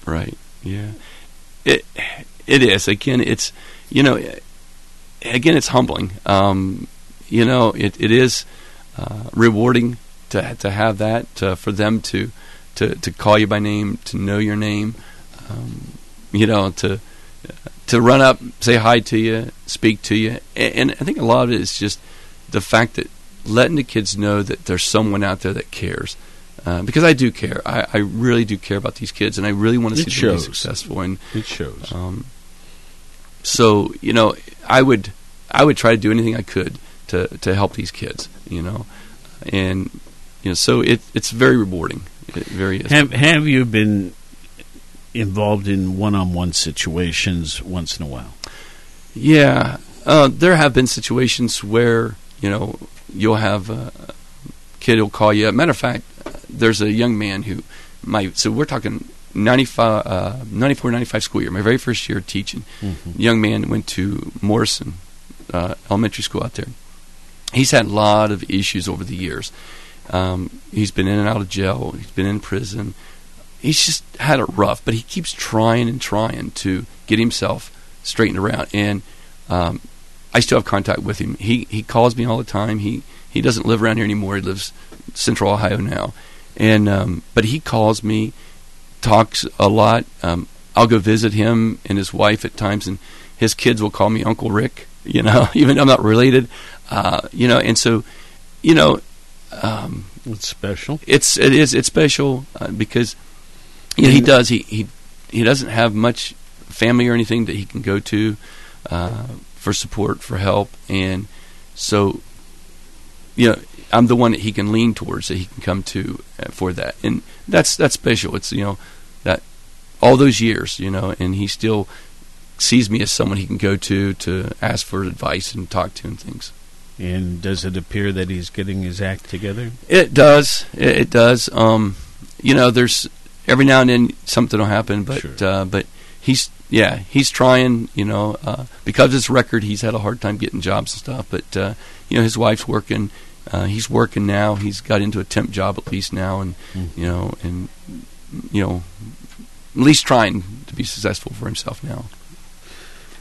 Right. Yeah. It it is. Again, it's you know, again, it's humbling. Um, you know, it it is uh, rewarding to to have that uh, for them to to to call you by name, to know your name. Um, you know, to to run up, say hi to you, speak to you, and, and I think a lot of it is just the fact that letting the kids know that there's someone out there that cares. Uh, because I do care. I, I really do care about these kids, and I really want to see them be successful. And It shows. Um, so you know, I would I would try to do anything I could to to help these kids. You know, and you know, so it it's very rewarding. It very is. Have Have you been involved in one-on-one situations once in a while? Yeah, uh, there have been situations where you know you'll have a kid who'll call you. Matter of fact, there's a young man who my so we're talking 95, uh, 94, 95 school year. My very first year teaching, Mhm. young man went to Morrison uh, Elementary School out there. He's had a lot of issues over the years. Um, he's been in and out of jail. He's been in prison. He's just had it rough, but he keeps trying and trying to get himself straightened around. And um, I still have contact with him. He he calls me all the time. He he doesn't live around here anymore. He lives Central Ohio now, and um, but he calls me, talks a lot. Um, I'll go visit him and his wife at times, and his kids will call me Uncle Rick. You know, [laughs] even though I'm not related. Uh, you know, and so, you know, um, it's special. It's it is it's special uh, because you know, he does he he he doesn't have much family or anything that he can go to uh, for support for help, and so you know I'm the one that he can lean towards that he can come to uh, for that, and that's that's special. It's you know that all those years, you know, and he still sees me as someone he can go to to ask for advice and talk to and things. And does it appear that he's getting his act together? It does. It, it does. Um, you know, there's every now and then something will happen, but uh, but he's yeah he's trying. You know, uh, because of his record, he's had a hard time getting jobs and stuff. But uh, you know, his wife's working. Uh, he's working now. He's got into a temp job at least now, and you know, and you know, at least trying to be successful for himself now.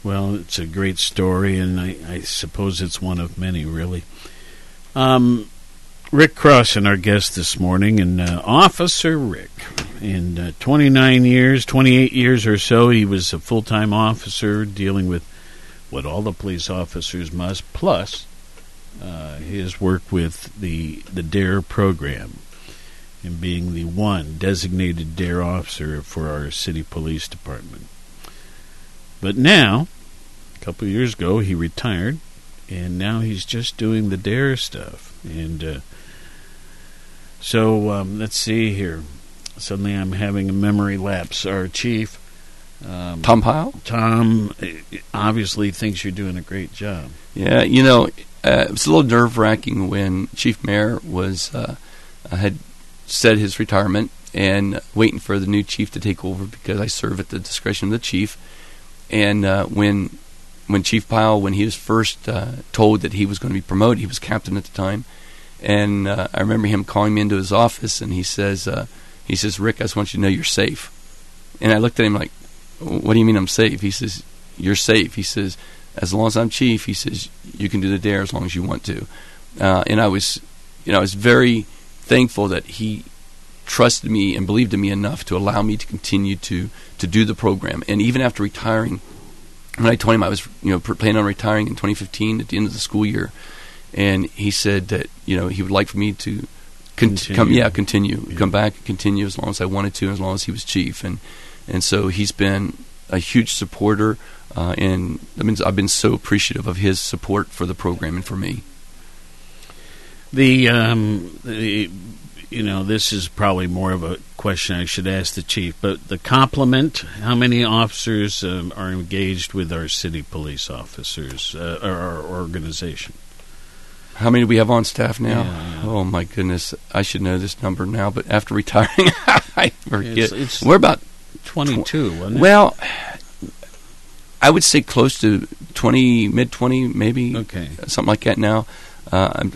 Well, it's a great story, and I, I suppose it's one of many, really. Um, Rick Crossan, our guest this morning, and uh, Officer Rick. In uh, 29 years, 28 years or so, he was a full time officer dealing with what all the police officers must, plus uh, his work with the, the DARE program and being the one designated DARE officer for our city police department. But now, a couple of years ago, he retired, and now he's just doing the dare stuff. And uh, so, um, let's see here. Suddenly, I'm having a memory lapse. Our chief, um, Tom Pyle? Tom, uh, obviously thinks you're doing a great job. Yeah, you know, uh, it was a little nerve wracking when Chief Mayer was uh, had said his retirement and waiting for the new chief to take over because I serve at the discretion of the chief. And uh, when when Chief Pyle, when he was first uh, told that he was going to be promoted, he was captain at the time, and uh, I remember him calling me into his office and he says, he says, Rick, I just want you to know you're safe. And I looked at him like, what do you mean I'm safe? He says, you're safe. He says, as long as I'm chief, he says, you can do the dare as long as you want to. Uh, and I was, you know, I was very thankful that he trusted me and believed in me enough to allow me to continue to to do the program. And even after retiring, when I told him I was, you know, planning on retiring in 2015 at the end of the school year, and he said that you know he would like for me to con- Continue. come, yeah, continue, come back and continue as long as I wanted to, as long as he was chief, and and so he's been a huge supporter, uh, and I mean I've been so appreciative of his support for the program and for me. The, um, the, you know, this is probably more of a question I should ask the chief, but the complement, how many officers um, are engaged with our city police officers, uh, or our organization? How many do we have on staff now? Yeah, Oh my goodness, I should know this number now, but after retiring, [laughs] I forget. It's- it's We're about 22, wasn't it? Well, I would say close to twenty, mid twenty, maybe. Okay. something like that now. Uh, I'm,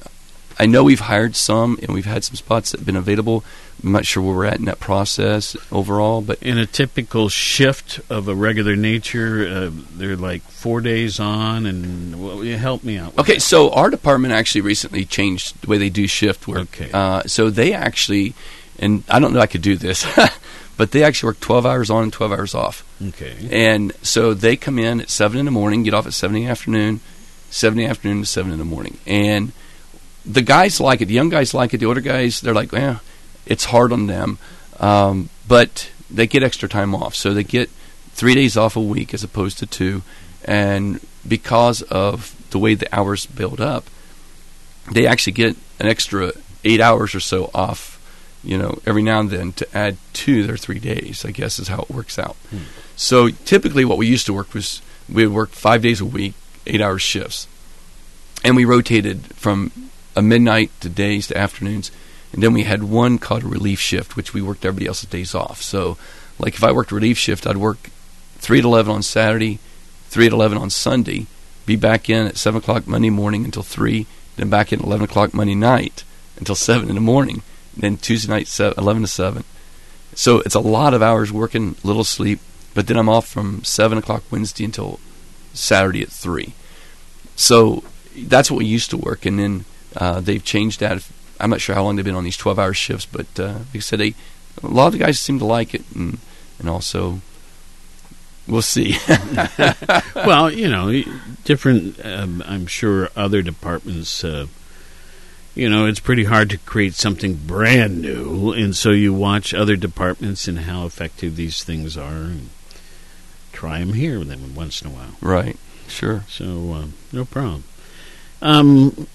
I know we've hired some, and we've had some spots that have been available, I'm not sure where we're at in that process overall, but in a typical shift of a regular nature, uh, they're like four days on, and well, you help me out. Okay, so our department actually recently changed the way they do shift work. Okay. Uh, so they actually, and I don't know I could do this, [laughs] but they actually work 12 hours on and 12 hours off. Okay. And so they come in at 7 in the morning, get off at 7 in the afternoon, 7 in the afternoon to 7 in the morning. And the guys like it. The young guys like it. The older guys, they're like, eh, it's hard on them. Um, but they get extra time off. So they get three days off a week as opposed to two. And because of the way the hours build up, they actually get an extra eight hours or so off, you know, every now and then to add to their three days, I guess is how it works out. Hmm. So typically what we used to work was we would work five days a week, eight hour shifts. And we rotated from a midnight to days to afternoons. And then we had one called a relief shift, which we worked everybody else's days off. So, like if I worked relief shift, I'd work 3 to 11 on Saturday, 3 to 11 on Sunday, be back in at 7 o'clock Monday morning until 3, then back in at 11 o'clock Monday night until 7 in the morning, then Tuesday night 7, 11 to 7. So it's a lot of hours working, little sleep, but then I'm off from 7 o'clock Wednesday until Saturday at 3. So that's what we used to work, and then uh, they've changed that. I'm not sure how long they've been on these 12 hour shifts, but uh, like I said, they, a lot of the guys seem to like it, and, and also we'll see. [laughs] well, you know, different. Um, I'm sure other departments. Uh, you know, it's pretty hard to create something brand new, and so you watch other departments and how effective these things are, and try them here then once in a while. Right. Sure. So uh, no problem. Um,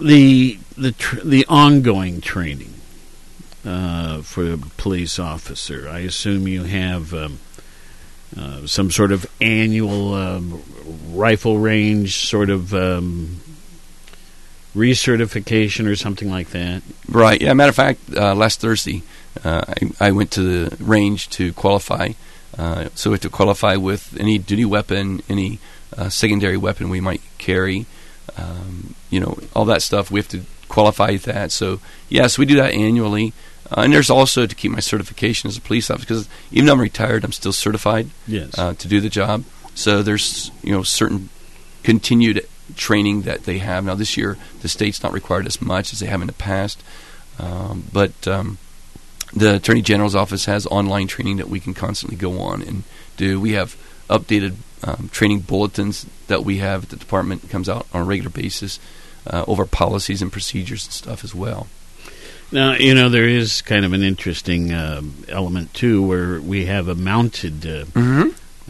the the tr- the ongoing training uh, for a police officer. I assume you have um, uh, some sort of annual um, rifle range sort of um, recertification or something like that. Right. Yeah. Matter of fact, uh, last Thursday, uh, I, I went to the range to qualify. Uh, so we have to qualify with any duty weapon, any uh, secondary weapon we might carry. Um, you know, all that stuff. We have to qualify that. So yes, we do that annually. Uh, and there's also to keep my certification as a police officer because even though I'm retired, I'm still certified Yes. uh, to do the job. So there's you know certain continued training that they have now. This year, the state's not required as much as they have in the past, um, but um, the Attorney General's office has online training that we can constantly go on and do. We have updated um, training bulletins that we have at the department comes out on a regular basis uh, over policies and procedures and stuff as well. Now, you know, there is kind of an interesting um element, too, where we have a mounted uh,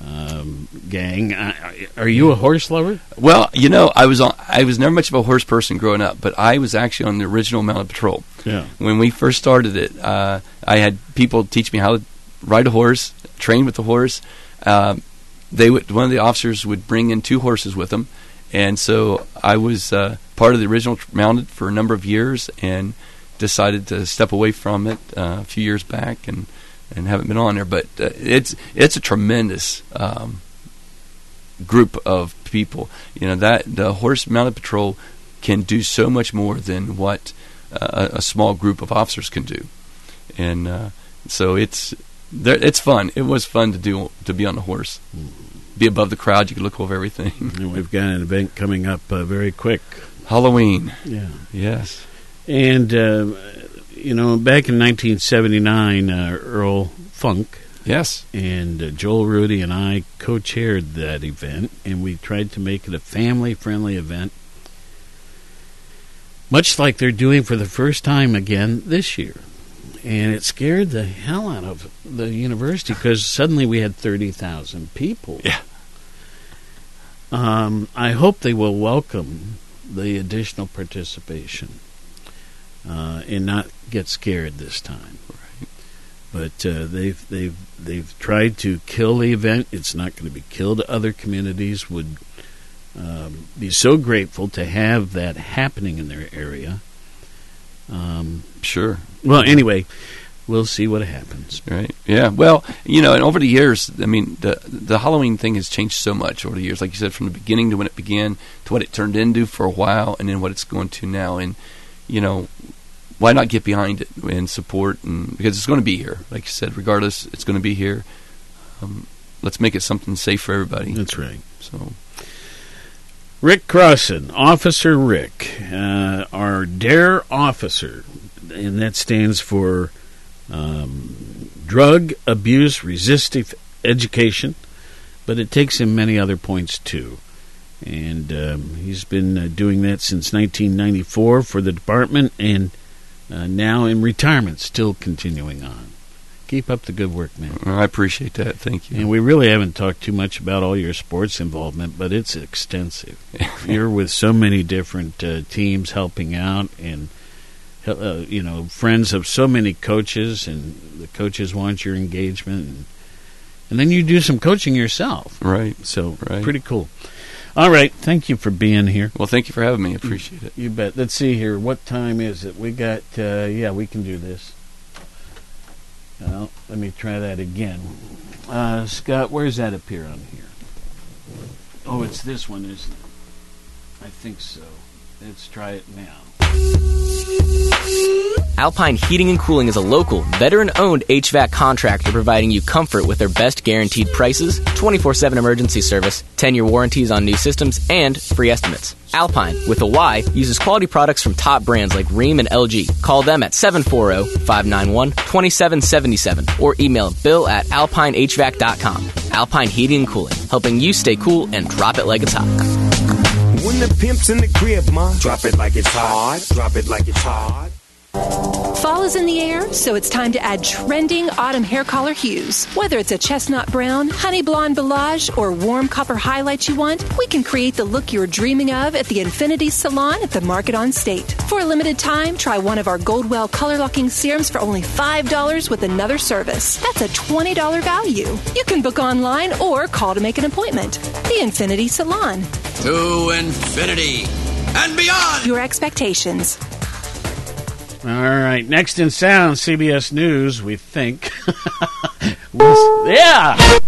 um, gang. Uh, are you a horse lover? Well, you know, I was on. I was never much of a horse person growing up, but I was actually on the original mounted patrol. Yeah. When we first started it, uh, I had people teach me how to ride a horse, train with the horse. Um, they would. One of the officers would bring in two horses with them, and so I was uh, part of the original mounted for a number of years, and decided to step away from it uh, a few years back, and and haven't been on there. But uh, it's it's a tremendous um, group of people. You know that the horse mounted patrol can do so much more than what uh, a, a small group of officers can do, and uh, so it's there, it's fun. It was fun to do to be on the horse, be above the crowd. You could look over everything. [laughs] And we've got an event coming up uh, very quick. Halloween. Yeah. Yes. And, uh, you know, back in 1979, uh, Earl Funk. Yes. And uh, Joel Rudy and I co chaired that event, and we tried to make it a family friendly event, much like they're doing for the first time again this year. And it scared the hell out of the university because suddenly we had 30,000 people. Yeah. Um, I hope they will welcome the additional participation uh, and not get scared this time. Right. But uh, they've they've they've tried to kill the event. It's not going to be killed. Other communities would um, be so grateful to have that happening in their area. Um, sure. Well, anyway, we'll see what happens. Right. Yeah. Well, you know, and over the years, I mean, the the Halloween thing has changed so much over the years. Like you said, from the beginning to when it began to what it turned into for a while, and then what it's going to now. And you know, why not get behind it and support and because it's going to be here, like you said, regardless, it's going to be here. Um, let's make it something safe for everybody. That's right. So. Rick Crossan, Officer Rick, uh, our DARE officer, and that stands for um, Drug Abuse Resistive Education, but it takes him many other points too. And um, he's been uh, doing that since 1994 for the department, and uh, now in retirement, still continuing on. Keep up the good work, man. I appreciate that. Thank you. And we really haven't talked too much about all your sports involvement, but it's extensive. [laughs] You're with so many different uh, teams helping out, and uh, you know, friends of so many coaches, and the coaches want your engagement, and, and then you do some coaching yourself. Right. So Right. pretty cool. All right, thank you for being here. Well, thank you for having me. I appreciate it. You bet. Let's see here. What time is it? We got. Uh, yeah, we can do this. Well, let me try that again. Uh, Scott, where's that appear on here? Oh, it's this one, isn't it? I think so. Let's try it now. Alpine Heating and Cooling is a local, veteran owned HVAC contractor providing you comfort with their best guaranteed prices, 24 7 emergency service, 10 year warranties on new systems, and free estimates. Alpine, with a Y, uses quality products from top brands like Rheem and LG. Call them at 740 591 2777 or email bill at alpinehvac.com. Alpine Heating and Cooling, helping you stay cool and drop it like it's hot. When the pimp's in the crib, ma, drop it like it's hot. Drop it like it's hot. Fall is in the air, so it's time to add trending autumn hair color hues. Whether it's a chestnut brown, honey blonde balayage, or warm copper highlights you want, we can create the look you're dreaming of at the Infinity Salon at the Market on State. For a limited time, try one of our Goldwell color locking serums for only $5 with another service. That's a $20 value. You can book online or call to make an appointment. The Infinity Salon. To infinity and beyond. Your expectations. All right, next in sound, CBS News, we think. [laughs] Yeah!